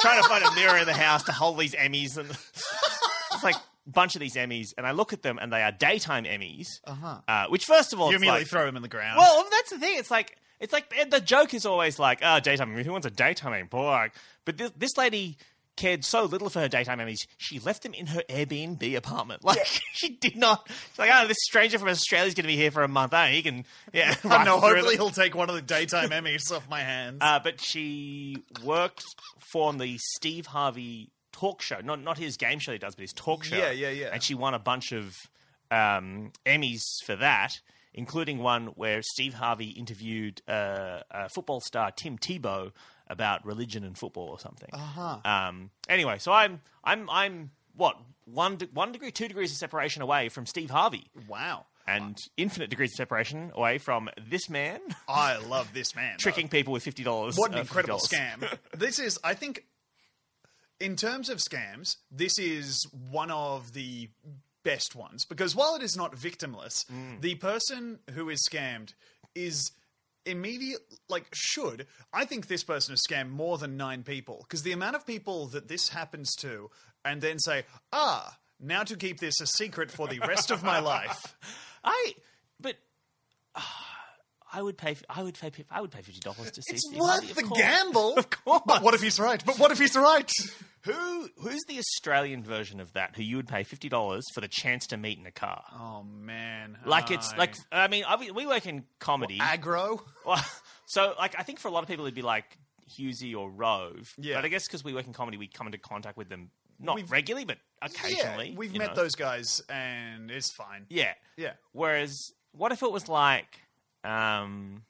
trying to find a mirror in the house to hold these Emmys, and it's like bunch of these Emmys, and I look at them, and they are daytime Emmys. Uh-huh. which, first of all, you immediately like, throw them in the ground. well, that's the thing. It's like it's like the joke is always like, "Oh, daytime Emmy. Who wants a daytime Emmy?" Boy, but this, this lady cared so little for her daytime Emmys, she left them in her Airbnb apartment. Like she did not. She's like, "Oh, this stranger from Australia's going to be here for a month. Oh, he can, yeah." I know. Hopefully, them." he'll take one of the daytime Emmys off my hands. Uh, but she worked for the Steve Harvey talk show, not not his game show he does, but his talk show. Yeah, yeah, yeah. And she won a bunch of um, Emmys for that, including one where Steve Harvey interviewed uh, uh, football star Tim Tebow about religion and football or something. Uh-huh. Um, anyway, so I'm I'm I'm what one de- one degree, two degrees of separation away from Steve Harvey, wow. and infinite degrees of separation away from this man I love this man. though. tricking people with fifty dollars. What an incredible scam. this is, I think, in terms of scams, this is one of the best ones because while it is not victimless, the person who is scammed is immediate like should i think this person has scammed more than nine people because the amount of people that this happens to and then say ah Now to keep this a secret for the rest of my life. I, but ah, I would pay. I would pay. I would pay fifty dollars to see. It's worth the course. gamble. Of course. But what if he's right? But what if he's right? Who who's the Australian version of that? Who you would pay fifty dollars for the chance to meet in a car? Oh man. Like it's I- like I mean I, we work in comedy, aggro. Well, so like I think for a lot of people it'd be like Hughesy or Rove. Yeah. But I guess because we work in comedy, we come into contact with them not We've- regularly, but occasionally. Yeah, we've met know. those guys and it's fine. Yeah. Yeah. Whereas, what if it was like, um,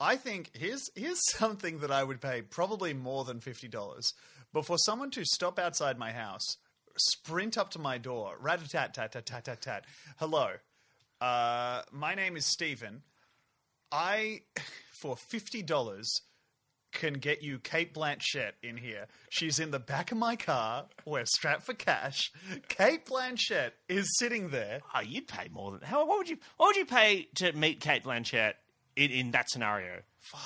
I think here's here's something that I would pay probably more than fifty dollars, but for someone to stop outside my house, sprint up to my door, rat a tat tat tat tat tat tat. Hello, uh, my name is Stephen. I for fifty dollars can get you Cate Blanchett in here. She's in the back of my car. We're strapped for cash. Cate Blanchett is sitting there. oh, you'd pay more than how? What would you? What would you pay to meet Cate Blanchett in, in that scenario?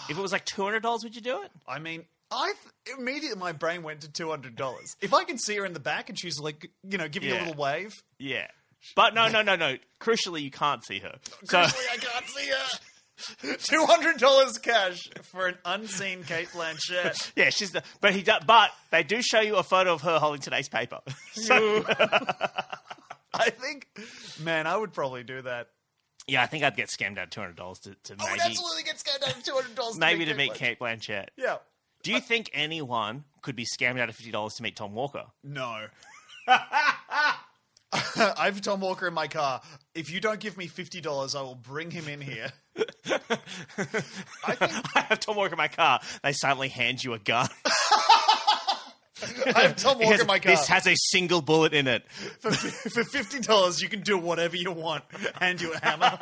If it was like two hundred dollars, would you do it? I mean, I th- immediately my brain went to two hundred dollars. If I can see her in the back and she's like, you know, giving Yeah. a little wave, Yeah. But no, no, no, no. Crucially, you can't see her. So Crucially, I can't see her. Two hundred dollars cash for an unseen Cate Blanchett. yeah, she's the. But he does. But they do show you a photo of her holding today's paper. So I think, man, I would probably do that. yeah, I think I'd get scammed out of two hundred dollars to, to I would absolutely get scammed out of two hundred dollars. maybe to meet Cate Blanchett. Yeah. Do you think anyone could be scammed out of fifty dollars to meet Tom Walker? No. I have Tom Walker in my car. If you don't give me fifty dollars, I will bring him in here. I think I have Tom Walker in my car. They silently hand you a gun. I have Tom Walker has- in my car. This has a single bullet in it. for, for fifty dollars, you can do whatever you want. Hand you a hammer.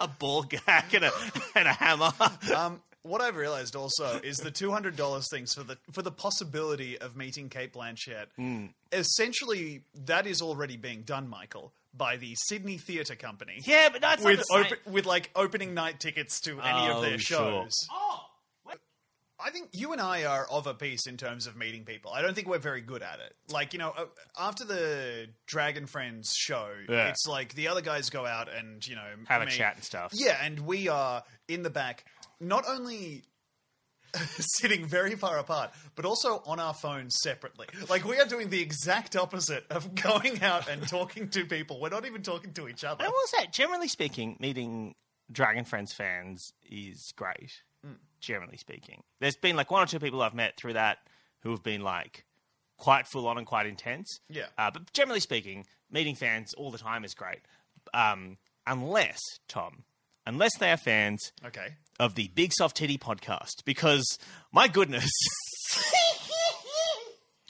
a ball gag and a, and a hammer. Um, what I've realized also is the two hundred dollars things for the for the possibility of meeting Cate Blanchett. Hmm. Essentially, that is already being done, Michael, by the Sydney Theatre Company. yeah, but that's With not the same. open, with like opening night tickets to any of Oh, their sure. shows. Oh, what? I think you and I are of a piece in terms of meeting people. I don't think we're very good at it. Like, you know, uh, after the Dragon Friends show, Yeah. it's like the other guys go out and, you know, have a chat and stuff. Yeah, and we are in the back, not only sitting very far apart, but also on our phones separately. Like, we are doing the exact opposite of going out and talking to people. We're not even talking to each other. I will say, generally speaking, meeting Dragon Friends fans is great. Generally speaking, there's been like one or two people I've met through that who have been like quite full on and quite intense. Yeah. Uh, but generally speaking, meeting fans all the time is great. Um, unless Tom, unless they are fans Okay. of the Big Soft Titty podcast, because my goodness,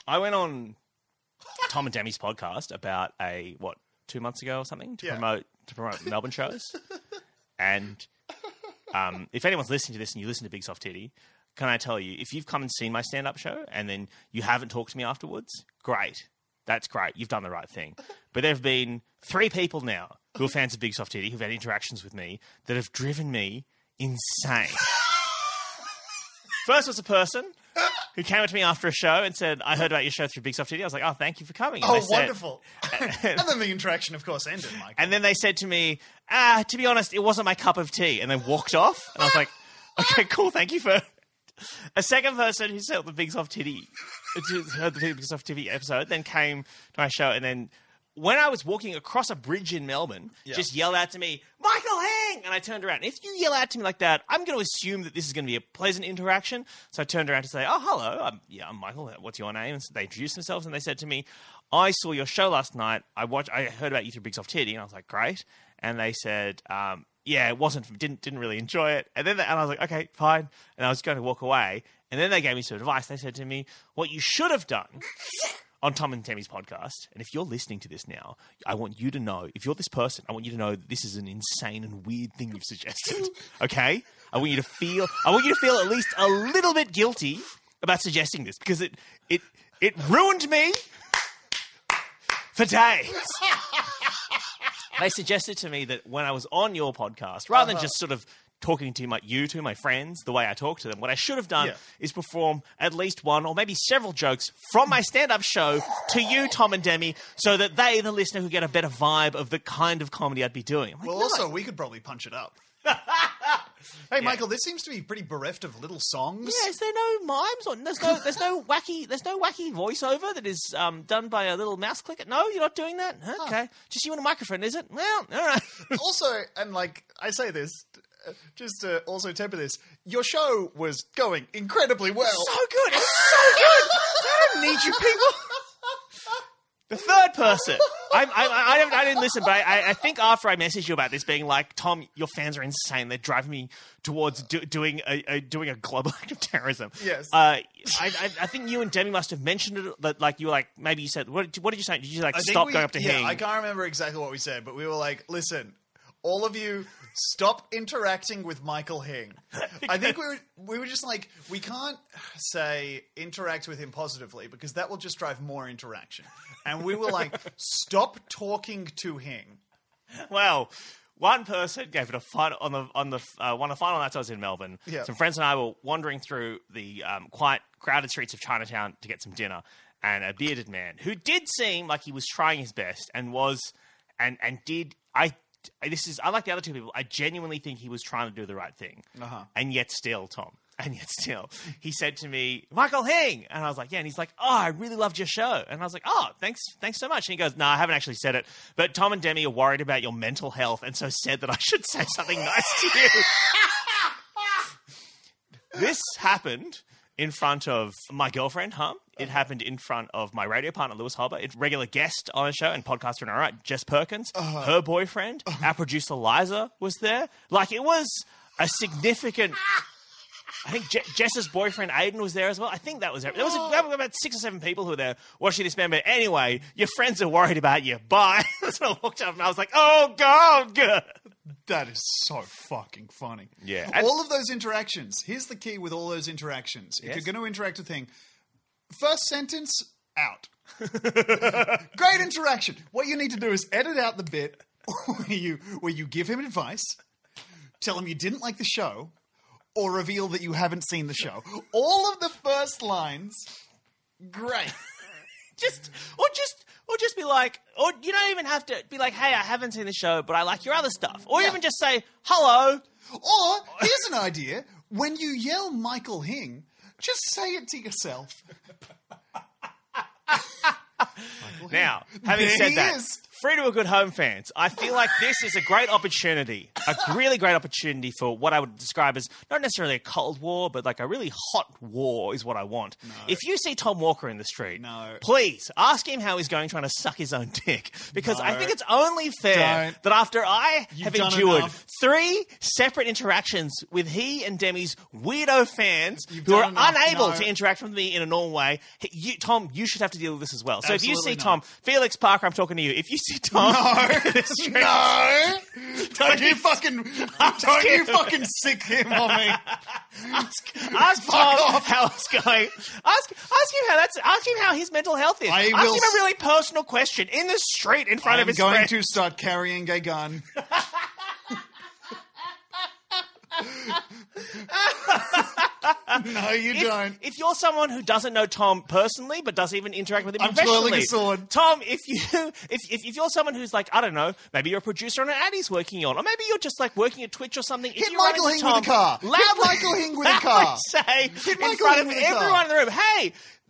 I went on Tom and Demi's podcast about a what two months ago or something to Yeah. promote to promote Melbourne shows, and um, if anyone's listening to this and you listen to Big Soft Titty, can I tell you if you've come and seen my stand up show and then you haven't talked to me afterwards, great. That's great. You've done the right thing. But there have been three people now who are fans of Big Soft Titty who've had interactions with me that have driven me insane. First was a person who came up to me after a show and said, I heard about your show through Big Soft Titty. I was like, oh, thank you for coming. And Oh, they said- wonderful. and then the interaction, of course, ended, Mike. and then they said to me, ah, to be honest, it wasn't my cup of tea. And they walked off. And I was like, okay, cool. Thank you for. A second person who saw the Big Soft Titty, who heard the Big Soft Titty episode, then came to my show. And then when I was walking across a bridge in Melbourne, just yelled out to me, Michael Hing! And I turned around. If you yell out to me like that, I'm going to assume that this is going to be a pleasant interaction. So I turned around to say, oh, hello. I'm, yeah, I'm Michael. What's your name? And so they introduced themselves and they said to me, I saw your show last night. I watched, I heard about you through Big Soft Titty. And I was like, great. And they said, um, yeah, it wasn't, didn't, didn't really enjoy it. And then, they, and I was like, okay, fine. And I was going to walk away. And then they gave me some advice. They said to me, what you should have done on Tom and Demi's podcast. And if you're listening to this now, I want you to know, if you're this person, I want you to know that this is an insane and weird thing you've suggested. Okay? I want you to feel I want you to feel at least a little bit guilty about suggesting this because it it it ruined me for days. they suggested to me that when I was on your podcast, rather than uh-huh. just sort of talking to my you to my friends the way I talk to them. What I should have done Yeah. is perform at least one or maybe several jokes from my stand-up show to you, Tom and Demi, so that they, the listener, could get a better vibe of the kind of comedy I'd be doing. Like, Well, no. also, we could probably punch it up. hey, Michael, this seems to be pretty bereft of little songs. Yeah, is there no mimes or there's no there's no wacky there's no wacky voiceover that is um, done by a little mouse clicker? No, you're not doing that. Okay, just you and a microphone, is it? Well, all right. also, and like I say this, just to also temper this, your show was going incredibly well. so good. It's so good. I don't need you people. The third person. I, I, I, didn't, I didn't listen, but I, I think after I messaged you about this, being like, Tom, your fans are insane. They're driving me towards do, doing a, a doing a global act of terrorism. Yes. Uh, I, I, I think you and Demi must have mentioned it. That like you were like maybe you said what did, what did you say? Did you like I stop we- going up to yeah, him? I can't remember exactly what we said, but we were like, listen, all of you stop interacting with Michael Hing. I think we were we were just like, we can't say interact with him positively because that will just drive more interaction. And we were like, stop talking to Hing. Well, one person gave it a fight on the on the uh, one of the final nights I was in Melbourne. Yeah. Some friends and I were wandering through the um, quite crowded streets of Chinatown to get some dinner, and a bearded man who did seem like he was trying his best and was and and did I. This is unlike the other two people. I genuinely think he was trying to do the right thing, Uh-huh. and yet still, Tom, and yet still, he said to me, "Michael Hing," and I was like, "Yeah," and he's like, "Oh, I really loved your show," and I was like, "Oh, thanks, thanks so much." And he goes, "No, I haven't actually said it, but Tom and Demi are worried about your mental health, and so said that I should say something nice to you." this happened in front of my girlfriend, Hum. It uh-huh. happened in front of my radio partner, Lewis Hobba, a regular guest on the show and podcaster in our right, Jess Perkins. Uh-huh. Her boyfriend, uh-huh. our producer Liza, was there. Like, it was a significant. I think Je- Jess's boyfriend Aiden was there as well. I think that was there. There was, were about six or seven people who were there watching this man. But anyway, your friends are worried about you. Bye. When I walked up and I was like, oh, God. Good." That is so fucking funny. Yeah. And- all of those interactions. Here's the key with all those interactions. If Yes. you're going to interact with Hing, first sentence out. Great interaction. What you need to do is edit out the bit where you where you give him advice, tell him you didn't like the show, or reveal that you haven't seen the show. All of the first lines. Great. just or just or just be like or you don't even have to be like hey i haven't seen the show but i like your other stuff or Yeah. even just say hello Or here's an idea: when you yell Michael Hing, just say it to yourself. now having There said he that is. Free to a good home fans i feel like this is a great opportunity a really great opportunity for what i would describe as not necessarily a cold war but like a really hot war is what i want if you see tom walker in the street No. please ask him how he's going trying to suck his own dick because i think it's only fair Don't. that after i You've have endured enough. three separate interactions with he and Demi's weirdo fans You've who are enough, unable no. to interact with me in a normal way. You, Tom, you should have to deal with this as well. So if you see not. Tom, Felix Parker, I'm talking to you. If you see Tom, street, No! Don't you fucking don't you fucking sick him on me. ask Tom off. how it's going. Ask, ask him how that's. Ask him how his mental health is. I ask him s- a really personal question in the street in front of I'm his going friends. to start carrying a gun. no, you if, don't. if you're someone who doesn't know Tom personally but doesn't even interact with him I'm twirling a sword. Tom, if you if, if if you're someone who's like I don't know, maybe you're a producer on an ad he's working on, or maybe you're just like working at Twitch or something. if Hit Michael Hing with a car. Hit Michael Hing with a car. Say Hit in Michael front Hing of with a car. everyone in the room, hey.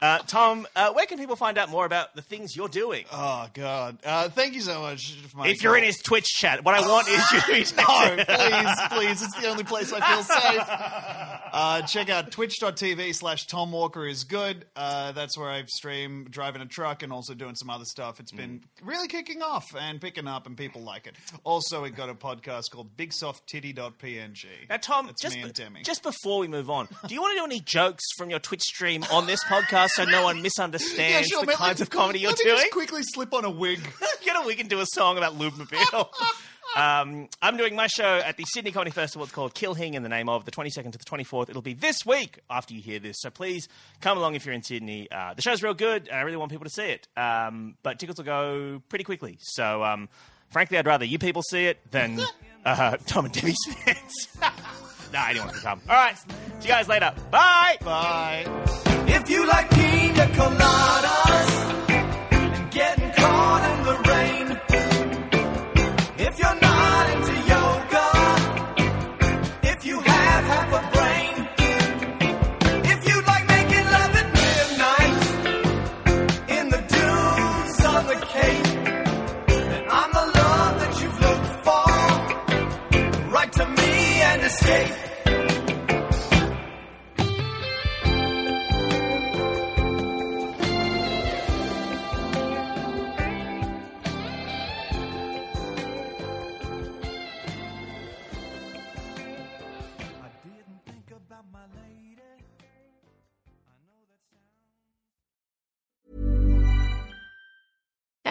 Uh, Tom, uh, where can people find out more about the things you're doing? Oh God! Uh, thank you so much. If you're in his Twitch chat, what I want is you to be No, please, please. It's the only place I feel safe. Uh, check out twitch.tv slash Tom Walker is good. Uh, that's where I stream driving a truck and also doing some other stuff. It's been really kicking off and picking up, and people like it. Also, we've got a podcast called BigSoftTitty.png. Now, Tom, That's just, me and Demi. just before we move on, do you want to do any jokes from your Twitch stream on this podcast so no one misunderstands the man. kinds of comedy you're doing? Just quickly slip on a wig. Get a wig and do a song about Lubmobile. um, I'm doing my show at the Sydney Comedy Festival. It's called Kill Hing in the name of the 22nd to the 24th. It'll be this week after you hear this. So please come along if you're in Sydney. Uh, the show's real good, and I really want people to see it. Um, but tickets will go pretty quickly. So, um, frankly, I'd rather you people see it than uh, Tom and Debbie's fans. nah, anyone can come. All right. See you guys later. Bye. Bye. If you like pina coladas and getting caught in the rain, if you're not into yoga, if you have half a brain, if you like making love at midnight in the dunes on the cape, then I'm the love that you've looked for. Write to me and escape.